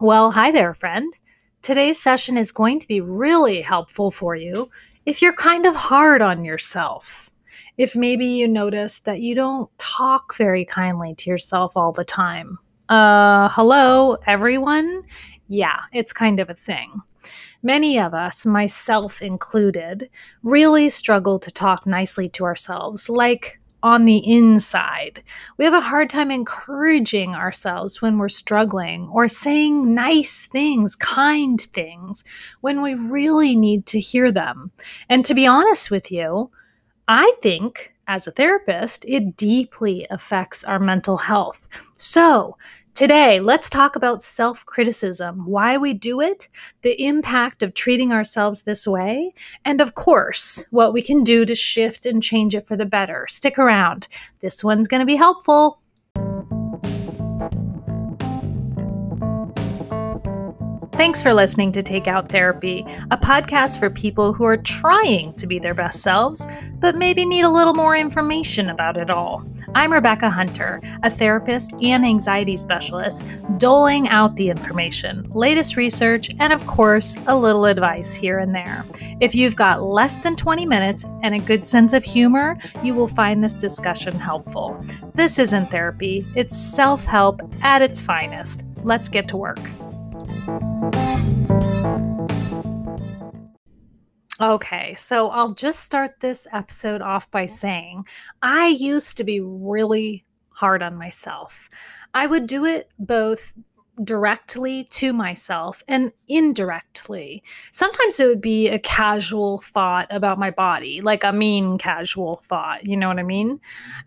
Well, hi there, friend. Today's session is going to be really helpful for you if you're kind of hard on yourself. If maybe you notice that you don't talk very kindly to yourself all the time. Uh, hello, everyone? Yeah, it's kind of a thing. Many of us, myself included, really struggle to talk nicely to ourselves, like on the inside. We have a hard time encouraging ourselves when we're struggling or saying nice things, kind things, when we really need to hear them. And to be honest with you, I think as a therapist, it deeply affects our mental health. So, today, let's talk about self criticism, why we do it, the impact of treating ourselves this way, and of course, what we can do to shift and change it for the better. Stick around, this one's going to be helpful. Thanks for listening to Take Out Therapy, a podcast for people who are trying to be their best selves, but maybe need a little more information about it all. I'm Rebecca Hunter, a therapist and anxiety specialist, doling out the information, latest research, and of course, a little advice here and there. If you've got less than 20 minutes and a good sense of humor, you will find this discussion helpful. This isn't therapy, it's self help at its finest. Let's get to work. Okay, so I'll just start this episode off by saying I used to be really hard on myself. I would do it both directly to myself and indirectly. Sometimes it would be a casual thought about my body, like a mean casual thought, you know what I mean?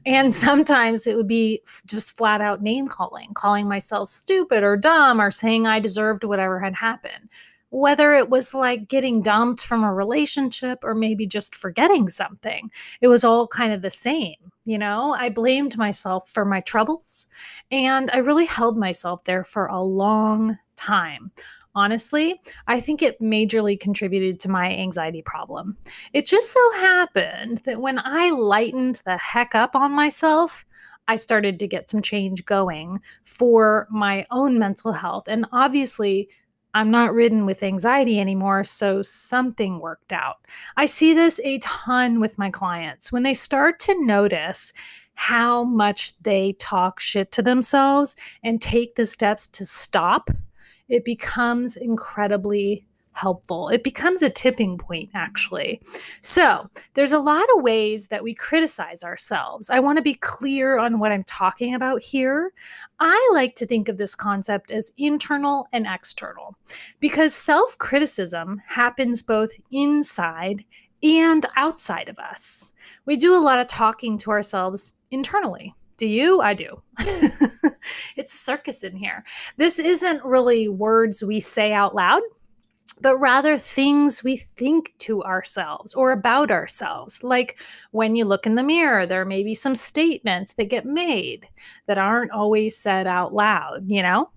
And mm-hmm. sometimes it would be just flat out name calling, calling myself stupid or dumb or saying I deserved whatever had happened whether it was like getting dumped from a relationship or maybe just forgetting something. It was all kind of the same. You know, I blamed myself for my troubles and I really held myself there for a long time. Honestly, I think it majorly contributed to my anxiety problem. It just so happened that when I lightened the heck up on myself, I started to get some change going for my own mental health. And obviously, I'm not ridden with anxiety anymore, so something worked out. I see this a ton with my clients. When they start to notice how much they talk shit to themselves and take the steps to stop, it becomes incredibly helpful. It becomes a tipping point, actually. So, there's a lot of ways that we criticize ourselves. I want to be clear on what I'm talking about here. I like to think of this concept as internal and external because self criticism happens both inside and outside of us. We do a lot of talking to ourselves internally. Do you? I do. it's circus in here. This isn't really words we say out loud but rather things we think to ourselves or about ourselves. Like when you look in the mirror, there may be some statements that get made that aren't always said out loud, you know?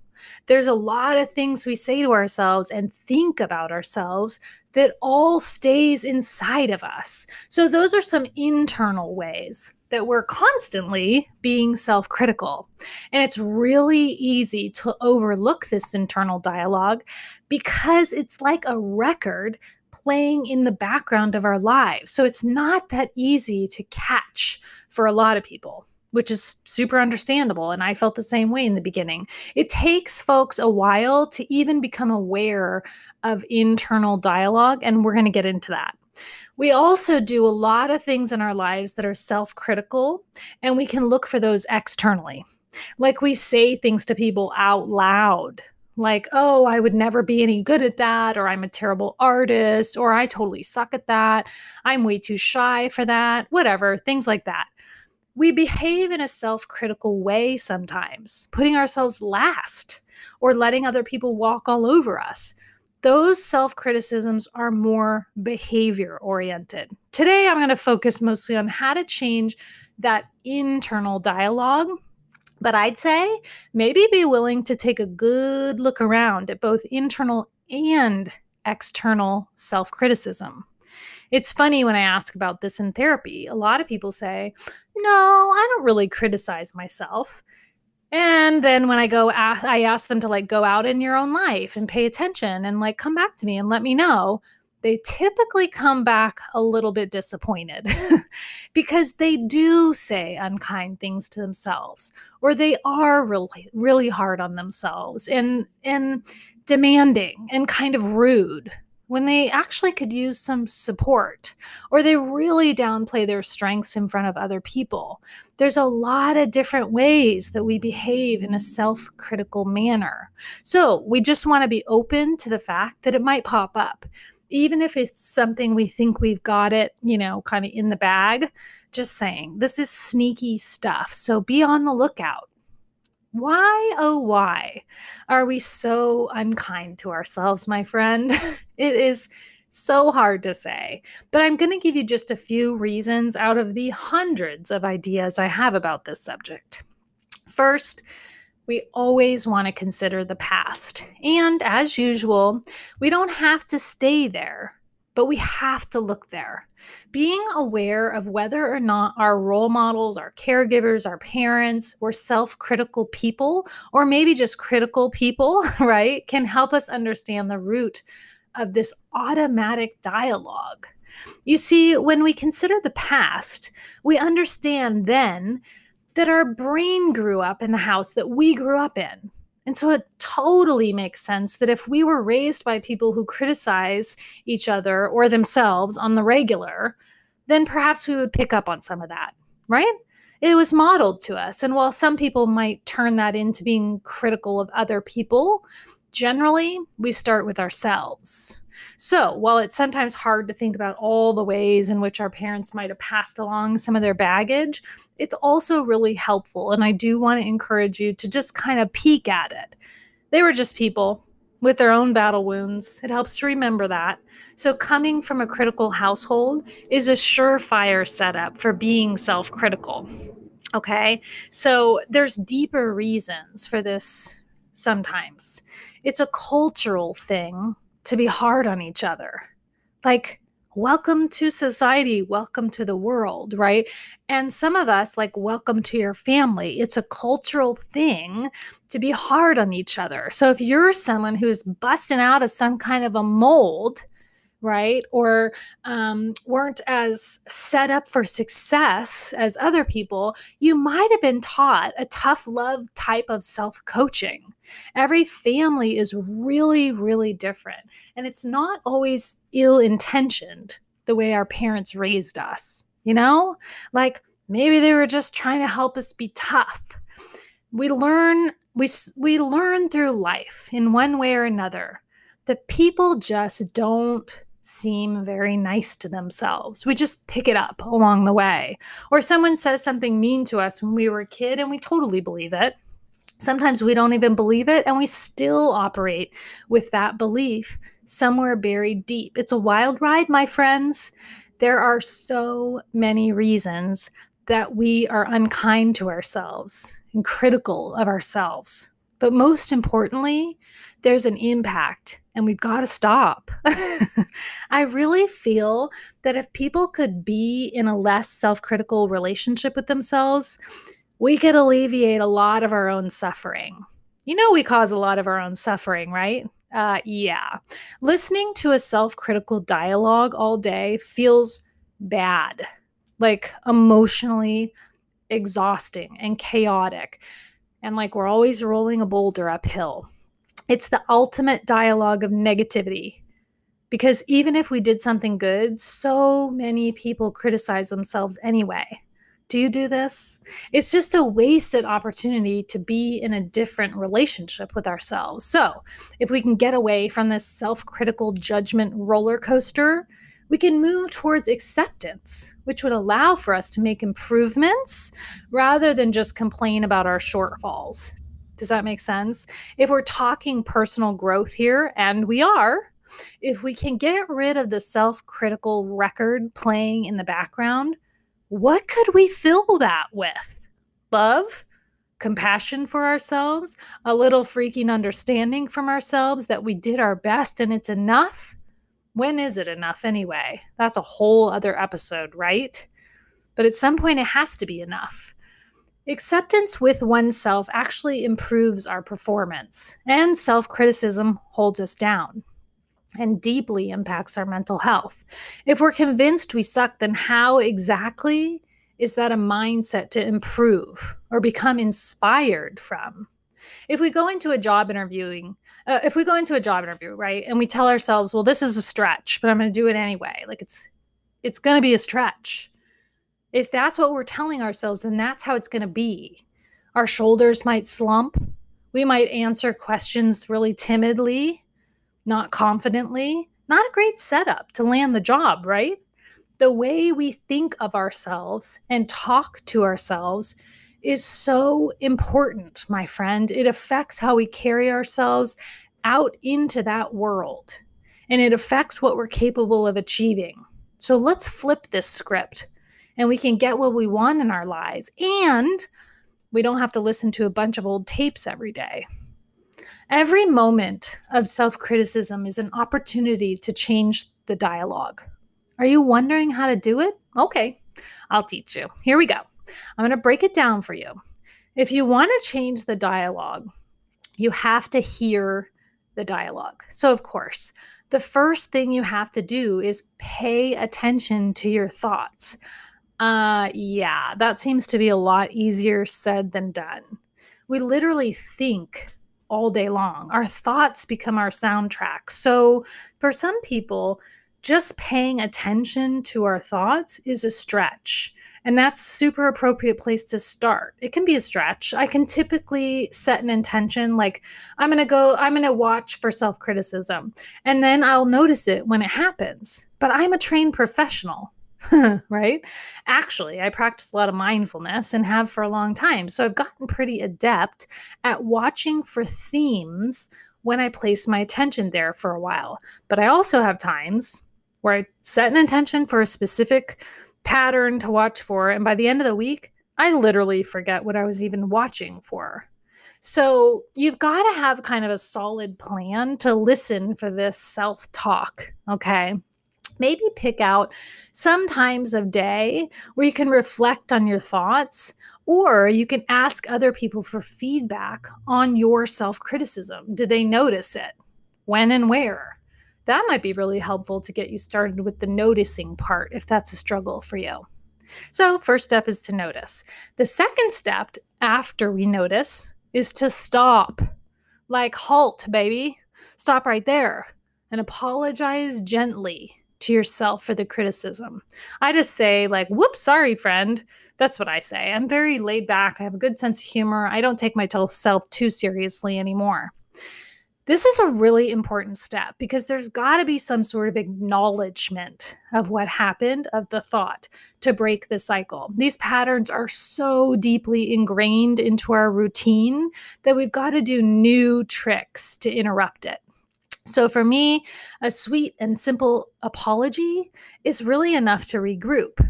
There's a lot of things we say to ourselves and think about ourselves that all stays inside of us. So, those are some internal ways that we're constantly being self critical. And it's really easy to overlook this internal dialogue because it's like a record playing in the background of our lives. So, it's not that easy to catch for a lot of people which is super understandable. And I felt the same way in the beginning. It takes folks a while to even become aware of internal dialogue, and we're going to get into that. We also do a lot of things in our lives that are self critical, and we can look for those externally. Like we say things to people out loud, like, oh, I would never be any good at that, or I'm a terrible artist, or I totally suck at that. I'm way too shy for that, whatever, things like that we behave in a self critical way sometimes, putting ourselves last or letting other people walk all over us. Those self criticisms are more behavior oriented. Today, I'm going to focus mostly on how to change that internal dialogue. But I'd say maybe be willing to take a good look around at both internal and external self criticism. It's funny when I ask about this in therapy. A lot of people say, No, I don't really criticize myself. And then when I go ask, I ask them to like go out in your own life and pay attention and like come back to me and let me know. They typically come back a little bit disappointed because they do say unkind things to themselves or they are really really hard on themselves and and demanding and kind of rude when they actually could use some support or they really downplay their strengths in front of other people. There's a lot of different ways that we behave in a self critical manner. So we just want to be open to the fact that it might pop up. Even if it's something we think we've got it, you know, kind of in the bag, just saying this is sneaky stuff. So be on the lookout. Why, oh, why are we so unkind to ourselves, my friend? it is so hard to say, but I'm going to give you just a few reasons out of the hundreds of ideas I have about this subject. First, we always want to consider the past. And as usual, we don't have to stay there but we have to look there. Being aware of whether or not our role models, our caregivers, our parents, were self critical people, or maybe just critical people, right, can help us understand the root of this automatic dialogue. You see, when we consider the past, we understand then that our brain grew up in the house that we grew up in. And so it totally makes sense that if we were raised by people who criticize each other or themselves on the regular, then perhaps we would pick up on some of that, right? It was modeled to us. And while some people might turn that into being critical of other people, generally we start with ourselves. So, while it's sometimes hard to think about all the ways in which our parents might have passed along some of their baggage, it's also really helpful. And I do want to encourage you to just kind of peek at it. They were just people with their own battle wounds. It helps to remember that. So, coming from a critical household is a surefire setup for being self critical. Okay, so there's deeper reasons for this sometimes. It's a cultural thing to be hard on each other. Like, welcome to society, welcome to the world, right? And some of us, like, welcome to your family. It's a cultural thing to be hard on each other. So if you're someone who's busting out of some kind of a mold, right? Or um, weren't as set up for success as other people, you might have been taught a tough love type of self coaching. Every family is really, really different. And it's not always ill intentioned the way our parents raised us, you know? Like maybe they were just trying to help us be tough. We learn we we learn through life in one way or another that people just don't seem very nice to themselves. We just pick it up along the way. Or someone says something mean to us when we were a kid and we totally believe it. Sometimes we don't even believe it and we still operate with that belief somewhere buried deep. It's a wild ride, my friends. There are so many reasons that we are unkind to ourselves and critical of ourselves. But most importantly, there's an impact and we've got to stop. I really feel that if people could be in a less self critical relationship with themselves, we could alleviate a lot of our own suffering. You know, we cause a lot of our own suffering, right? Uh, yeah. Listening to a self critical dialogue all day feels bad, like emotionally exhausting and chaotic. And like we're always rolling a boulder uphill. It's the ultimate dialogue of negativity. Because even if we did something good, so many people criticize themselves anyway. Do you do this? It's just a wasted opportunity to be in a different relationship with ourselves. So, if we can get away from this self critical judgment roller coaster, we can move towards acceptance, which would allow for us to make improvements rather than just complain about our shortfalls. Does that make sense? If we're talking personal growth here, and we are, if we can get rid of the self critical record playing in the background, what could we fill that with? Love? Compassion for ourselves? A little freaking understanding from ourselves that we did our best and it's enough? When is it enough anyway? That's a whole other episode, right? But at some point, it has to be enough. Acceptance with oneself actually improves our performance, and self criticism holds us down and deeply impacts our mental health. If we're convinced we suck, then how exactly is that a mindset to improve or become inspired from? If we go into a job interviewing, uh, if we go into a job interview, right, and we tell ourselves, well, this is a stretch, but I'm going to do it anyway. Like it's, it's going to be a stretch. If that's what we're telling ourselves, then that's how it's going to be. Our shoulders might slump. We might answer questions really timidly, not confidently. Not a great setup to land the job, right? The way we think of ourselves and talk to ourselves is so important, my friend. It affects how we carry ourselves out into that world and it affects what we're capable of achieving. So let's flip this script and we can get what we want in our lives. And we don't have to listen to a bunch of old tapes every day. Every moment of self criticism is an opportunity to change the dialogue. Are you wondering how to do it? Okay, I'll teach you. Here we go. I'm going to break it down for you. If you want to change the dialogue, you have to hear the dialogue. So, of course, the first thing you have to do is pay attention to your thoughts. Uh, yeah, that seems to be a lot easier said than done. We literally think all day long. Our thoughts become our soundtrack. So, for some people, just paying attention to our thoughts is a stretch. And that's super appropriate place to start. It can be a stretch. I can typically set an intention like I'm going to go I'm going to watch for self-criticism and then I'll notice it when it happens. But I'm a trained professional. right? Actually, I practice a lot of mindfulness and have for a long time. So I've gotten pretty adept at watching for themes when I place my attention there for a while. But I also have times where I set an intention for a specific pattern to watch for. And by the end of the week, I literally forget what I was even watching for. So you've got to have kind of a solid plan to listen for this self talk. Okay. Maybe pick out some times of day where you can reflect on your thoughts, or you can ask other people for feedback on your self criticism. Do they notice it? When and where? That might be really helpful to get you started with the noticing part if that's a struggle for you. So, first step is to notice. The second step after we notice is to stop. Like, halt, baby. Stop right there and apologize gently to yourself for the criticism. I just say, like, whoops, sorry, friend. That's what I say. I'm very laid back. I have a good sense of humor. I don't take myself too seriously anymore. This is a really important step because there's got to be some sort of acknowledgement of what happened, of the thought to break the cycle. These patterns are so deeply ingrained into our routine that we've got to do new tricks to interrupt it. So, for me, a sweet and simple apology is really enough to regroup.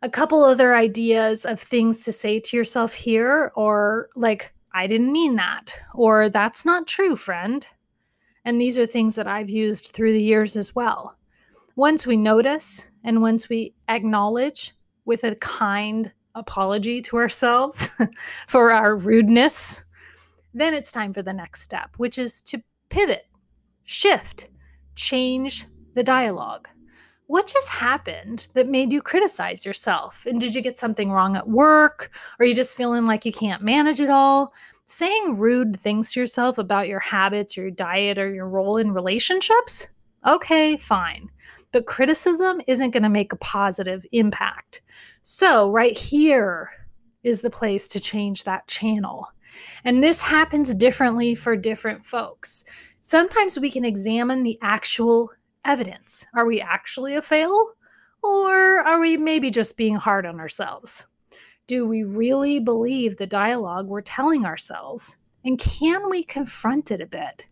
A couple other ideas of things to say to yourself here, or like, I didn't mean that, or that's not true, friend. And these are things that I've used through the years as well. Once we notice and once we acknowledge with a kind apology to ourselves for our rudeness, then it's time for the next step, which is to pivot, shift, change the dialogue what just happened that made you criticize yourself? And did you get something wrong at work? Or are you just feeling like you can't manage it all? Saying rude things to yourself about your habits, your diet, or your role in relationships? Okay, fine. But criticism isn't going to make a positive impact. So, right here is the place to change that channel. And this happens differently for different folks. Sometimes we can examine the actual evidence. Are we actually a fail? Or are we maybe just being hard on ourselves? Do we really believe the dialogue we're telling ourselves? And can we confront it a bit?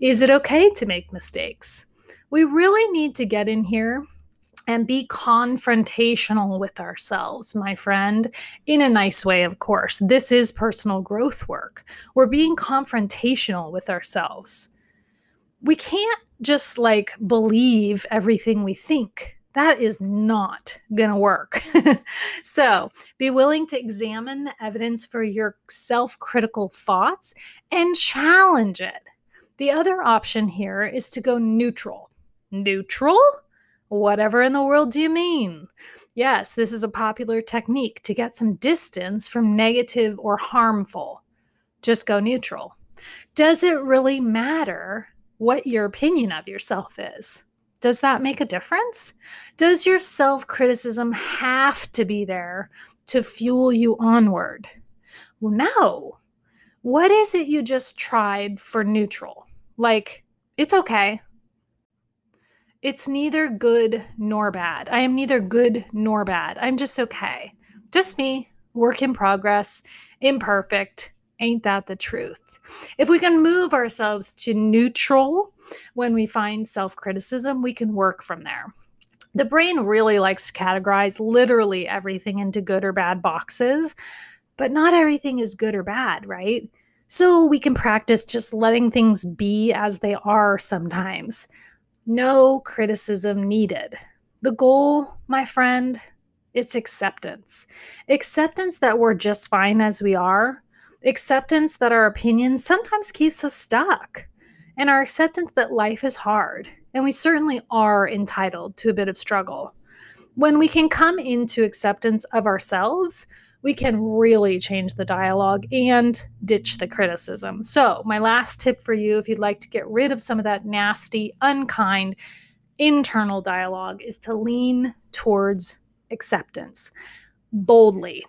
Is it okay to make mistakes? We really need to get in here and be confrontational with ourselves, my friend, in a nice way, of course. This is personal growth work. We're being confrontational with ourselves. We can't just like believe everything we think. That is not going to work. so be willing to examine the evidence for your self critical thoughts and challenge it. The other option here is to go neutral. Neutral? Whatever in the world do you mean? Yes, this is a popular technique to get some distance from negative or harmful. Just go neutral. Does it really matter what your opinion of yourself is? Does that make a difference? Does your self criticism have to be there to fuel you onward? Well, no. What is it you just tried for neutral? Like, it's okay. It's neither good nor bad. I am neither good nor bad. I'm just okay. Just me, work in progress, imperfect, Ain't that the truth? If we can move ourselves to neutral when we find self criticism, we can work from there. The brain really likes to categorize literally everything into good or bad boxes, but not everything is good or bad, right? So we can practice just letting things be as they are sometimes. No criticism needed. The goal, my friend, it's acceptance. Acceptance that we're just fine as we are acceptance that our opinion sometimes keeps us stuck, and our acceptance that life is hard, and we certainly are entitled to a bit of struggle. When we can come into acceptance of ourselves, we can really change the dialogue and ditch the criticism. So, my last tip for you, if you'd like to get rid of some of that nasty, unkind internal dialogue, is to lean towards acceptance boldly.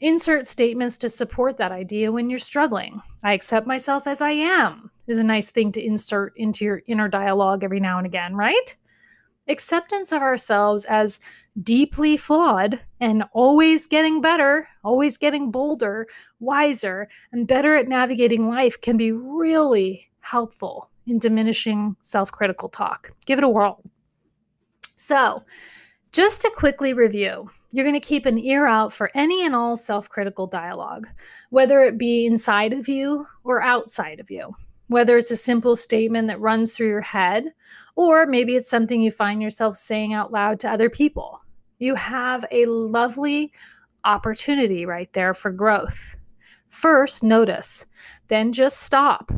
Insert statements to support that idea when you're struggling. I accept myself as I am is a nice thing to insert into your inner dialogue every now and again, right? Acceptance of ourselves as deeply flawed and always getting better, always getting bolder, wiser, and better at navigating life can be really helpful in diminishing self critical talk. Give it a whirl. So, just to quickly review, you're going to keep an ear out for any and all self critical dialogue, whether it be inside of you or outside of you. Whether it's a simple statement that runs through your head, or maybe it's something you find yourself saying out loud to other people. You have a lovely opportunity right there for growth. First, notice, then just stop.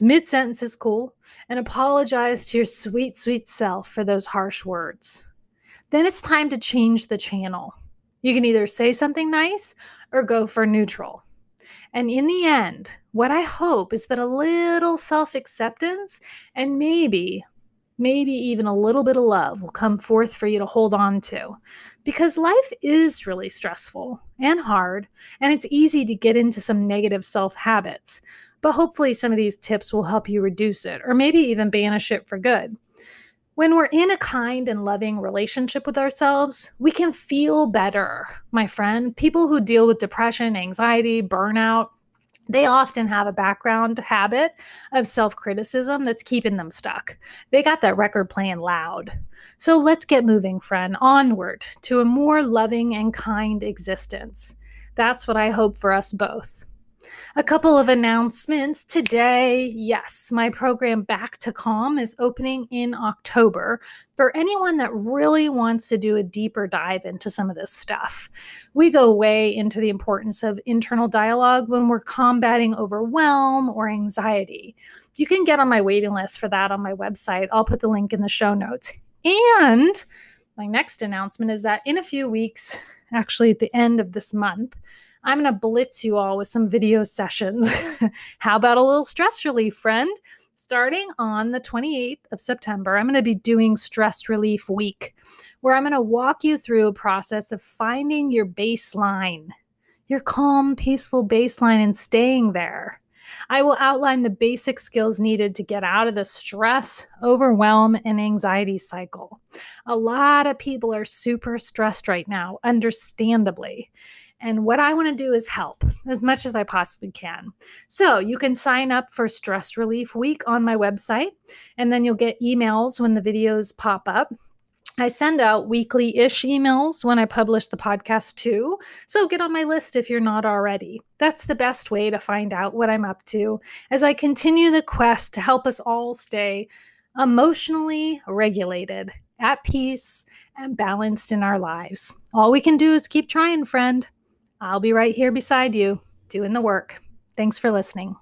Mid sentence is cool, and apologize to your sweet, sweet self for those harsh words then it's time to change the channel. You can either say something nice or go for neutral. And in the end, what I hope is that a little self acceptance and maybe, maybe even a little bit of love will come forth for you to hold on to. Because life is really stressful and hard, and it's easy to get into some negative self habits. But hopefully, some of these tips will help you reduce it or maybe even banish it for good. When we're in a kind and loving relationship with ourselves, we can feel better, my friend. People who deal with depression, anxiety, burnout, they often have a background habit of self criticism that's keeping them stuck. They got that record playing loud. So let's get moving, friend, onward to a more loving and kind existence. That's what I hope for us both. A couple of announcements today. Yes, my program Back to Calm is opening in October for anyone that really wants to do a deeper dive into some of this stuff. We go way into the importance of internal dialogue when we're combating overwhelm or anxiety. You can get on my waiting list for that on my website. I'll put the link in the show notes. And my next announcement is that in a few weeks, actually at the end of this month, I'm going to blitz you all with some video sessions. How about a little stress relief, friend? Starting on the 28th of September, I'm going to be doing Stress Relief Week, where I'm going to walk you through a process of finding your baseline, your calm, peaceful baseline, and staying there. I will outline the basic skills needed to get out of the stress, overwhelm, and anxiety cycle. A lot of people are super stressed right now, understandably. And what I want to do is help as much as I possibly can. So you can sign up for Stress Relief Week on my website, and then you'll get emails when the videos pop up. I send out weekly ish emails when I publish the podcast too. So get on my list if you're not already. That's the best way to find out what I'm up to as I continue the quest to help us all stay emotionally regulated at peace, and balanced in our lives. All we can do is keep trying, friend. I'll be right here beside you, doing the work. Thanks for listening.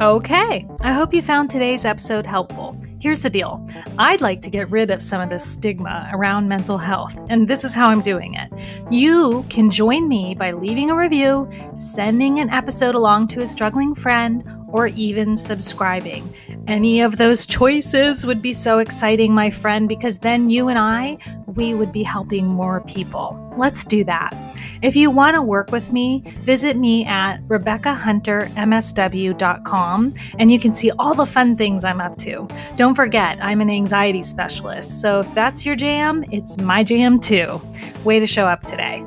Okay, I hope you found today's episode helpful. Here's the deal I'd like to get rid of some of the stigma around mental health, and this is how I'm doing it. You can join me by leaving a review, sending an episode along to a struggling friend, or even subscribing. Any of those choices would be so exciting, my friend, because then you and I, we would be helping more people. Let's do that. If you want to work with me, visit me at RebeccaHunterMSW.com and you can see all the fun things I'm up to. Don't forget, I'm an anxiety specialist, so if that's your jam, it's my jam too. Way to show up today.